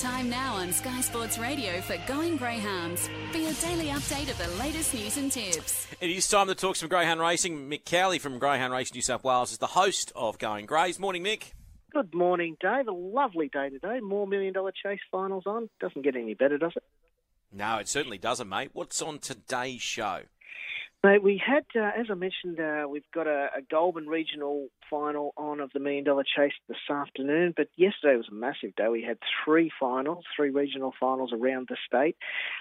Time now on Sky Sports Radio for Going Greyhounds for your daily update of the latest news and tips. It is time to talk some Greyhound Racing. Mick Cowley from Greyhound Racing New South Wales is the host of Going Greys. Morning, Mick. Good morning, Dave. A lovely day today. More million dollar chase finals on. Doesn't get any better, does it? No, it certainly doesn't, mate. What's on today's show? Mate, we had, uh, as I mentioned, uh, we've got a, a Goulburn regional final on of the Million Dollar Chase this afternoon. But yesterday was a massive day. We had three finals, three regional finals around the state.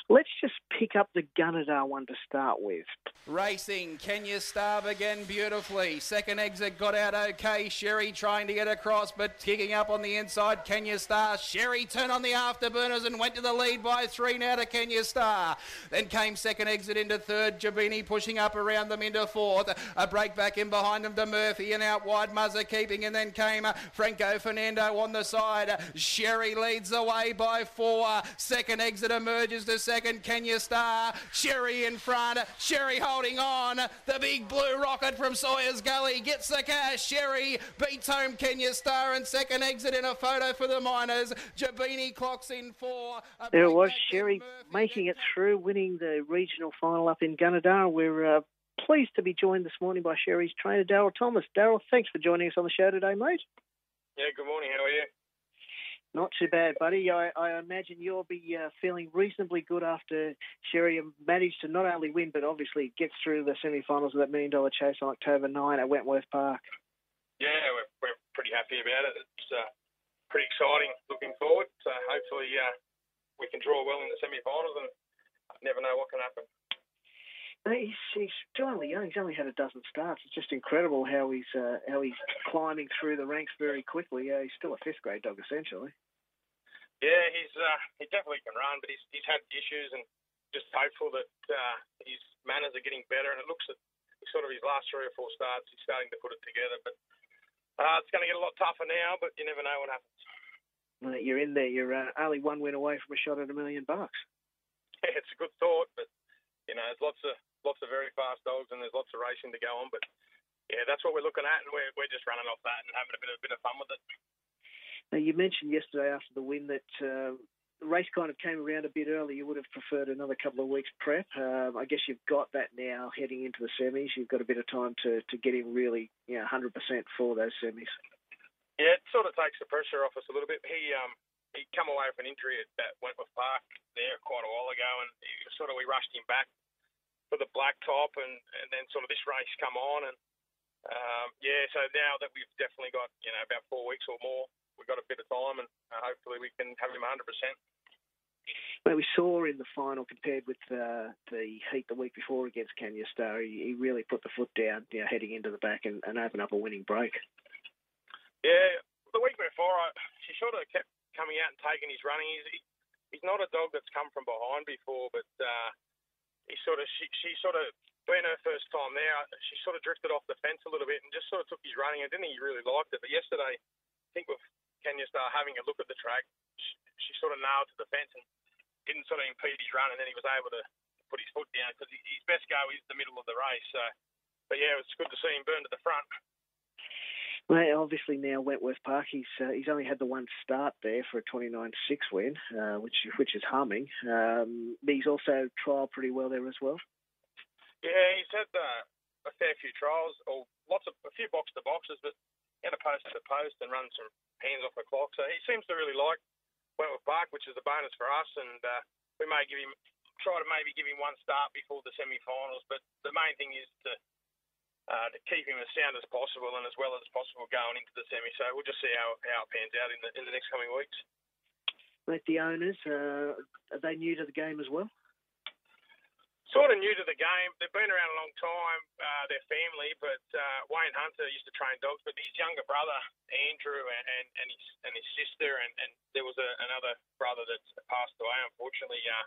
Let's just pick up the Gunnedah one to start with. Racing, Kenya starve again beautifully? Second exit got out okay. Sherry trying to get across, but kicking up on the inside. Kenya Star. Sherry turned on the afterburners and went to the lead by three now to Kenya Star. Then came second exit into third. Jabini pushing up around them into fourth. A break back in behind them to Murphy and out wide Muzzer keeping. And then came uh, Franco Fernando on the side. Sherry leads the way by four. Second exit emerges to second. Kenya Star. Sherry in front. Sherry holding on. The big blue rocket from Sawyer's Gully gets the cash. Sherry beats home Kenya Star and second exit in a photo for the minors. Jabini clocks in four. A There it was Sherry making it through, winning the regional final up in Gunnedah. We're uh, pleased to be joined this morning by Sherry's trainer, Daryl Thomas. Daryl, thanks for joining us on the show today, mate. Yeah, good morning. How are you? Not too bad, buddy. I, I imagine you'll be uh, feeling reasonably good after Sherry managed to not only win, but obviously get through the semi-finals of that million dollar chase on October 9 at Wentworth Park. Yeah, we're, we're pretty happy about it. It's uh, pretty exciting looking forward. So hopefully uh, we can draw well in the semi-finals and never know what can happen. He's, he's still only young. He's only had a dozen starts. It's just incredible how he's uh, how he's climbing through the ranks very quickly. Uh, he's still a fifth grade dog, essentially. Yeah, he's uh, he definitely can run, but he's he's had issues and just hopeful that uh, his manners are getting better. And it looks at sort of his last three or four starts, he's starting to put it together. But uh, it's going to get a lot tougher now. But you never know what happens. Uh, you're in there. You're uh, only one win away from a shot at a million bucks. Yeah, it's a good thought, but you know, there's lots of lots of very fast dogs and there's lots of racing to go on. But yeah, that's what we're looking at, and we're we're just running off that and having a bit of a bit of fun with it. Now, you mentioned yesterday after the win that uh, the race kind of came around a bit early. You would have preferred another couple of weeks prep. Um, I guess you've got that now heading into the semis. You've got a bit of time to, to get him really, you know, 100% for those semis. Yeah, it sort of takes the pressure off us a little bit. He um he come away with an injury at, at Wentworth Park there quite a while ago, and he, sort of we rushed him back for the black top, and and then sort of this race come on, and um, yeah, so now that we've definitely got you know about four weeks or more, we've got a bit of time, and uh, hopefully we can have him 100 percent. But we saw in the final, compared with uh, the heat the week before against Kenya Star, he, he really put the foot down, you know, heading into the back and, and open up a winning break. Yeah, the week before, I, she sort of kept coming out and taking his running. He's he, he's not a dog that's come from behind before, but uh, he sort of she, she sort of when her first time there, she sort of drifted off the fence a little bit and just sort of took his running. I didn't think he really liked it, but yesterday, I think with Kenya Star having a look at the track, she, she sort of nailed to the fence and didn't sort of impede his run, and then he was able to put his foot down because his best go is the middle of the race. So, but yeah, it was good to see him burn to the front. Well, obviously now Wentworth Park, he's uh, he's only had the one start there for a 29-6 win, uh, which which is humming. Um, he's also trialled pretty well there as well. Yeah, he's had uh, a fair few trials, or lots of a few box to boxes, but had a post to post and run some hands off the clock. So he seems to really like Wentworth Park, which is a bonus for us. And uh, we may give him try to maybe give him one start before the semi-finals. But the main thing is to uh, to keep him as sound as possible and as well as possible going into the semi. So we'll just see how, how it pans out in the in the next coming weeks. Mate, the owners uh, are they new to the game as well? sort of new to the game. They've been around a long time. Uh, their family, but uh, Wayne Hunter used to train dogs. But his younger brother Andrew and, and, and his and his sister, and, and there was a, another brother that passed away. Unfortunately, uh,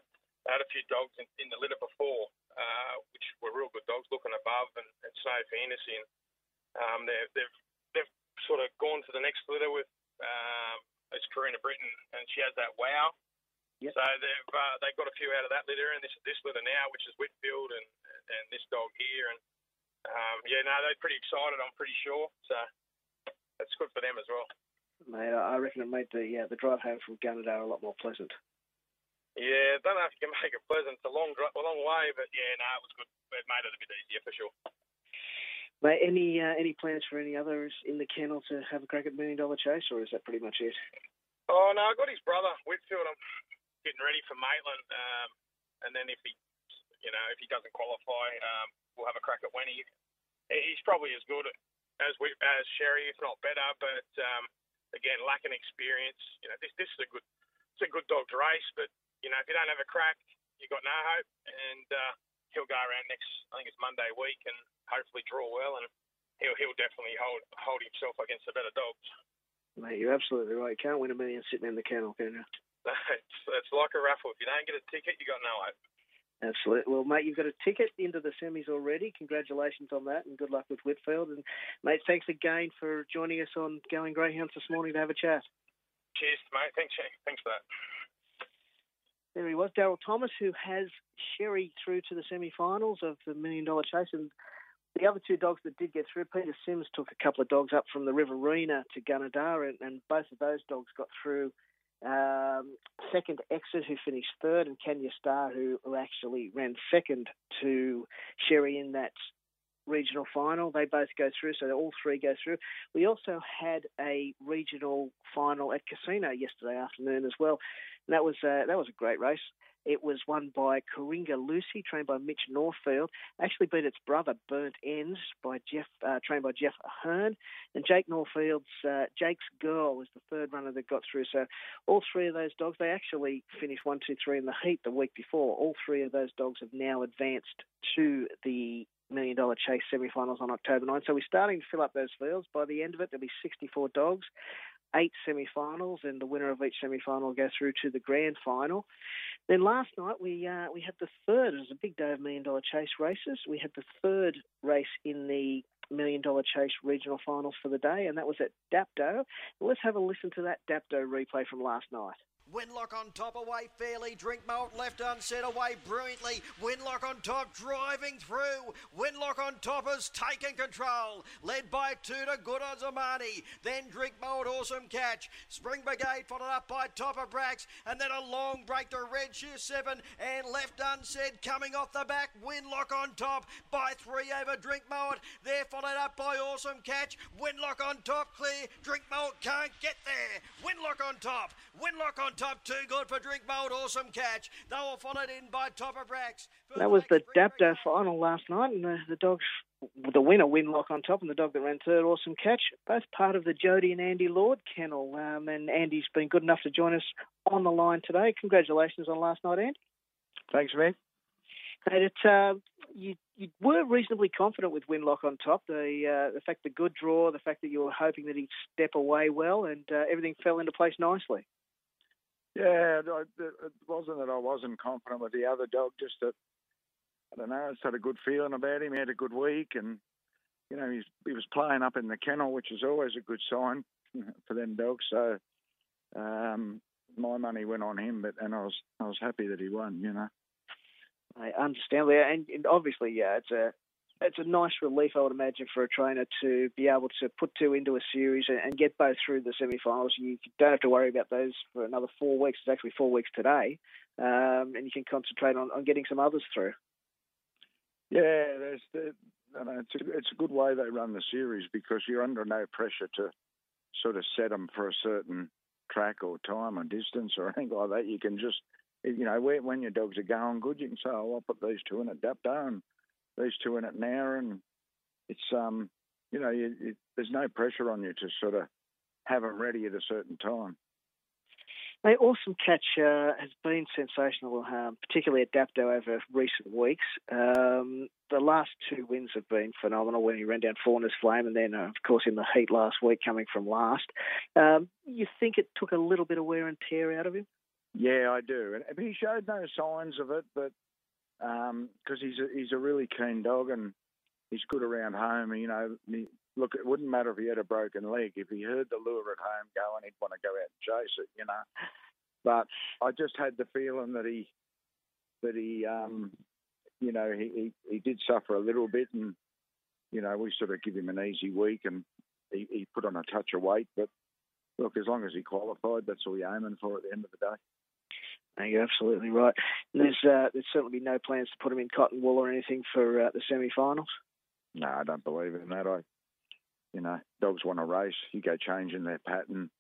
they had a few dogs in, in the litter before, uh, which were real good dogs, looking above and, and Snow Fantasy. And um, they've they've they've sort of gone to the next litter with um, it's Karina Britton, and she has that wow. Yep. So they've uh, they've got a few out of that litter, and this this litter now, which is Whitfield and and this dog here, and um, yeah, no, they're pretty excited. I'm pretty sure. So that's good for them as well. Mate, I reckon it made the uh, the drive home from Gunnedah a lot more pleasant. Yeah, don't know if you can make it pleasant. It's a long, a long way, but yeah, no, it was good. It made it a bit easier for sure. Mate, any uh, any plans for any others in the kennel to have a crack at million dollar chase, or is that pretty much it? Oh no, I got his brother Whitfield. I'm getting ready for Maitland, um, and then if he, you know, if he doesn't qualify, um, we'll have a crack at Wenny. He's probably as good as we, as Sherry, if not better. But um, again, lacking experience. You know, this this is a good it's a good dog to race, but you know, if you don't have a crack, you've got no hope. And uh, he'll go around next, I think it's Monday week, and hopefully draw well, and he'll he'll definitely hold hold himself against the better dogs. Mate, you're absolutely right. You can't win a million sitting in the kennel, can you? it's, it's like a raffle. If you don't get a ticket, you got no hope. Absolutely. Well, mate, you've got a ticket into the semis already. Congratulations on that, and good luck with Whitfield. And mate, thanks again for joining us on Going Greyhounds this morning to have a chat. Cheers, mate. Thanks, thanks for that. There he was, Daryl Thomas, who has Sherry through to the semi-finals of the Million Dollar Chase, and the other two dogs that did get through, Peter Sims took a couple of dogs up from the Riverina to Gunnedah, and, and both of those dogs got through. Um, second, Exit, who finished third, and Kenya Star, who, who actually ran second to Sherry in that regional final. They both go through, so all three go through. We also had a regional final at Casino yesterday afternoon as well. And that was uh, that was a great race. It was won by Coringa Lucy, trained by Mitch Norfield. Actually beat its brother Burnt Ends by Jeff, uh, trained by Jeff Ahern. And Jake Norfield's uh, Jake's Girl was the third runner that got through. So all three of those dogs, they actually finished one, two, three in the heat the week before. All three of those dogs have now advanced to the Million Dollar Chase semi-finals on October 9. So we're starting to fill up those fields. By the end of it, there'll be 64 dogs eight semi-finals, and the winner of each semi-final will go through to the grand final. Then last night we uh, we had the third. It was a big day of million dollar chase races. We had the third race in the million dollar chase regional finals for the day, and that was at Dapto. Let's have a listen to that Dapto replay from last night. Winlock on top, away fairly. Drink Malt left unset, away brilliantly. Winlock on top, driving through. Winlock on top has taken control. Led by Tudor, good on Zamani. Then Drink Malt, awesome catch. Spring Brigade followed up by Topper Brax. And then a long break to Red Shoe 7. And left unset coming off the back. Winlock on top by three over Drink Malt. They're followed up by Awesome Catch. Winlock on top, clear. Drink Malt can't get there. Winlock on top. Winlock on top, too good for Drink Malt. Awesome catch. They were followed in by Topper Brax. That was the Dapto final last night, and the, the dogs, the winner, Winlock on top, and the dog that ran third, Awesome Catch, both part of the Jody and Andy Lord kennel. Um, and Andy's been good enough to join us on the line today. Congratulations on last night, Andy. Thanks, man. And it, uh, you, you were reasonably confident with Winlock on top. The uh, the fact the good draw, the fact that you were hoping that he'd step away well, and uh, everything fell into place nicely. Yeah, it wasn't that I wasn't confident with the other dog, just that I don't know. I just had a good feeling about him. He had a good week, and you know he's, he was playing up in the kennel, which is always a good sign for them dogs. So um, my money went on him, but and I was I was happy that he won. You know. I understand, and, and obviously, yeah, it's a it's a nice relief, I would imagine, for a trainer to be able to put two into a series and, get both through the semi-finals. You don't have to worry about those for another four weeks. It's actually four weeks today, um, and you can concentrate on, on getting some others through. Yeah, there's the, it's a, it's a good way they run the series because you're under no pressure to sort of set them for a certain track or time or distance or anything like that. You can just, you know, when your dogs are going good, you can say, oh, I'll put these two in at Dapto and these two in it now, and it's um, you know, you, you, there's no pressure on you to sort of have them ready at a certain time. The awesome catch uh, has been sensational, um, particularly at Dapto over recent weeks. Um, the last two wins have been phenomenal when he ran down Fauna's Flame and then, uh, of course, in the heat last week coming from last. Um, you think it took a little bit of wear and tear out of him? Yeah, I do. And he showed no signs of it, but because um, he's a, he's a really keen dog and he's good around home. You know, he, look, it wouldn't matter if he had a broken leg. If he heard the lure at home going, he'd want to go out and chase it. You know, but I just had the feeling that he that he um, you know he, he he did suffer a little bit, and you know we sort of give him an easy week, and he, he put on a touch of weight, but look, as long as he qualified, that's all you're aiming for at the end of the day. No, you're absolutely right. There's uh, there's certainly no plans to put him in cotton wool or anything for uh, the semi-finals. No, I don't believe in that. I, you know, dogs want to race. You go changing their pattern.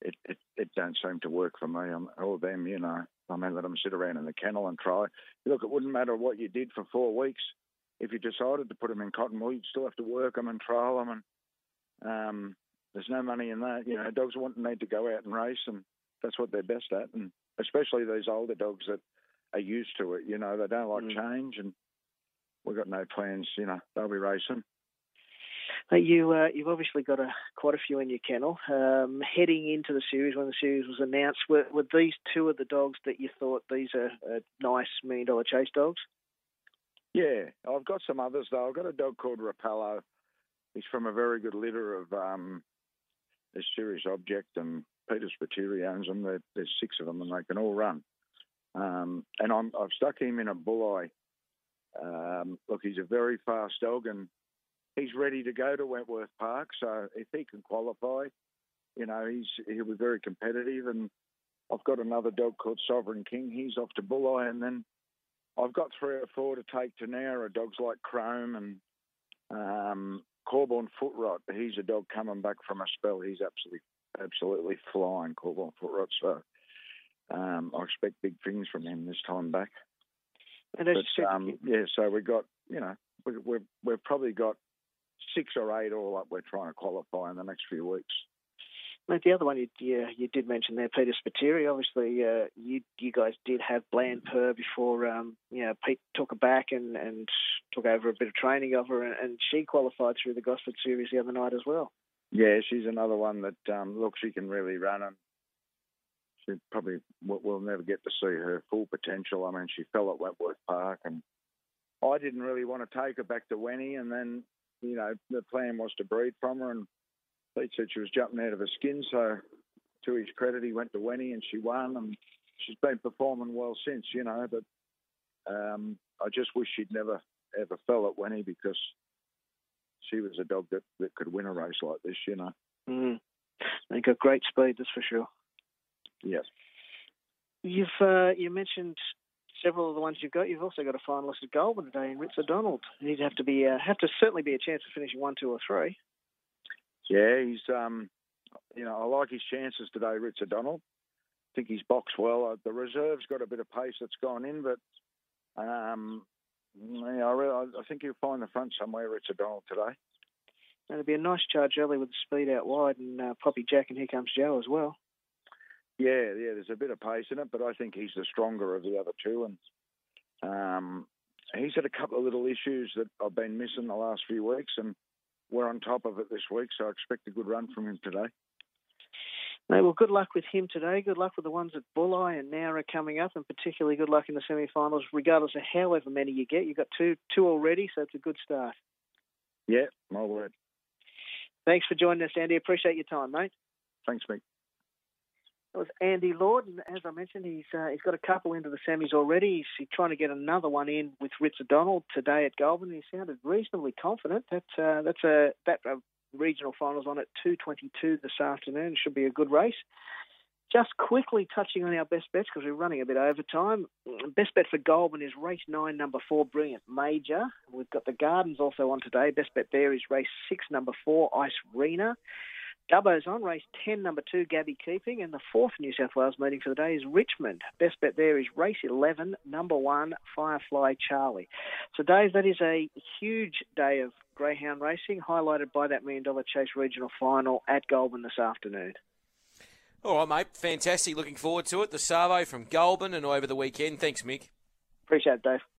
It it, it don't seem to work for me. I'm, all them, you know. I mean, let them sit around in the kennel and try. Look, it wouldn't matter what you did for four weeks. If you decided to put them in cotton wool, you'd still have to work them and trial them, and um, there's no money in that. You know, dogs want need to go out and race, and that's what they're best at. And especially these older dogs that are used to it. You know, they don't like mm. change, and we've got no plans. You know, they'll be racing. You uh, you've obviously got a quite a few in your kennel. Um, heading into the series, when the series was announced, were, were these two of the dogs that you thought these are, are nice million dollar chase dogs? Yeah, I've got some others though. I've got a dog called Rapallo. He's from a very good litter of um, this series object and Peter Spiteri owns them. There, there's six of them, and they can all run. Um, and i have stuck him in a Bulli. Um, look, he's a very fast dog, and he's ready to go to Wentworth Park. So if he can qualify, you know, he's he'll be very competitive. And I've got another dog called Sovereign King. He's off to Bulli, and then I've got three or four to take to Nowra. Dogs like Chrome and um, Corborn Foot Rot. He's a dog coming back from a spell. He's absolutely absolutely flying Corborn Foot Rot. So um, I expect big things from him this time back. And but, um, yeah, so we've got you know we, we've we've probably got six or eight all up. We're trying to qualify in the next few weeks. Mate, the other one you, you, you did mention there, Peter Spiteri. Obviously, uh, you you guys did have Bland Purr before. Um, you know, Pete took her back and, and took over a bit of training of her, and, and she qualified through the Gosford Series the other night as well. Yeah, she's another one that um, look she can really run, and she probably we'll never get to see her full potential. I mean, she fell at Wentworth Park, and I didn't really want to take her back to Wenny, and then you know the plan was to breed from her, and Pete said she was jumping out of her skin. So to his credit, he went to Wenny, and she won, and she's been performing well since. You know, but um, I just wish she'd never ever fell at Wenny because she was a dog that, that could win a race like this, you know. Mm. They got great speed, that's for sure. Yes. You've uh, you mentioned several of the ones you've got. You've also got a finalist at Goulburn today in Ritz Donald. He'd have to be uh, have to certainly be a chance of finishing one, two, or three. Yeah, he's um, you know, I like his chances today, Ritz Donald. I think he's boxed well. Uh, the reserve's got a bit of pace that's gone in, but um, yeah, I, really, I think you'll find the front somewhere, Ritz Donald, today. It'll be a nice charge early with the speed out wide and uh, Poppy Jack and Here Comes Joe as well. Yeah, yeah, there's a bit of pace in it, but I think he's the stronger of the other two. And um, he's had a couple of little issues that I've been missing the last few weeks, and we're on top of it this week, so I expect a good run from him today. Well, good luck with him today. Good luck with the ones at Bulli and Nowra coming up, and particularly good luck in the semi-finals, regardless of however many you get. You've got two, two already, so it's a good start. Yeah, my word. Thanks for joining us, Andy. Appreciate your time, mate. Thanks, mate. That was Andy Lord, and as I mentioned, he's uh, he's got a couple into the semis already. He's, he's trying to get another one in with Ritz Donald today at Goulburn. He sounded reasonably confident. That's uh, that's a that a regional finals on at 2.22 this afternoon. Should be a good race. Just quickly touching on our best bets because we're running a bit over time. Best bet for Goulburn is race nine, number four, Brilliant Major. We've got the Gardens also on today. Best bet there is race six, number four, Ice Rena. Dubbo's on race 10, number 2, Gabby Keeping, and the fourth New South Wales meeting for the day is Richmond. Best bet there is race 11, number 1, Firefly Charlie. So, Dave, that is a huge day of greyhound racing, highlighted by that million dollar chase regional final at Goulburn this afternoon. All right, mate. Fantastic. Looking forward to it. The Savo from Goulburn and over the weekend. Thanks, Mick. Appreciate it, Dave.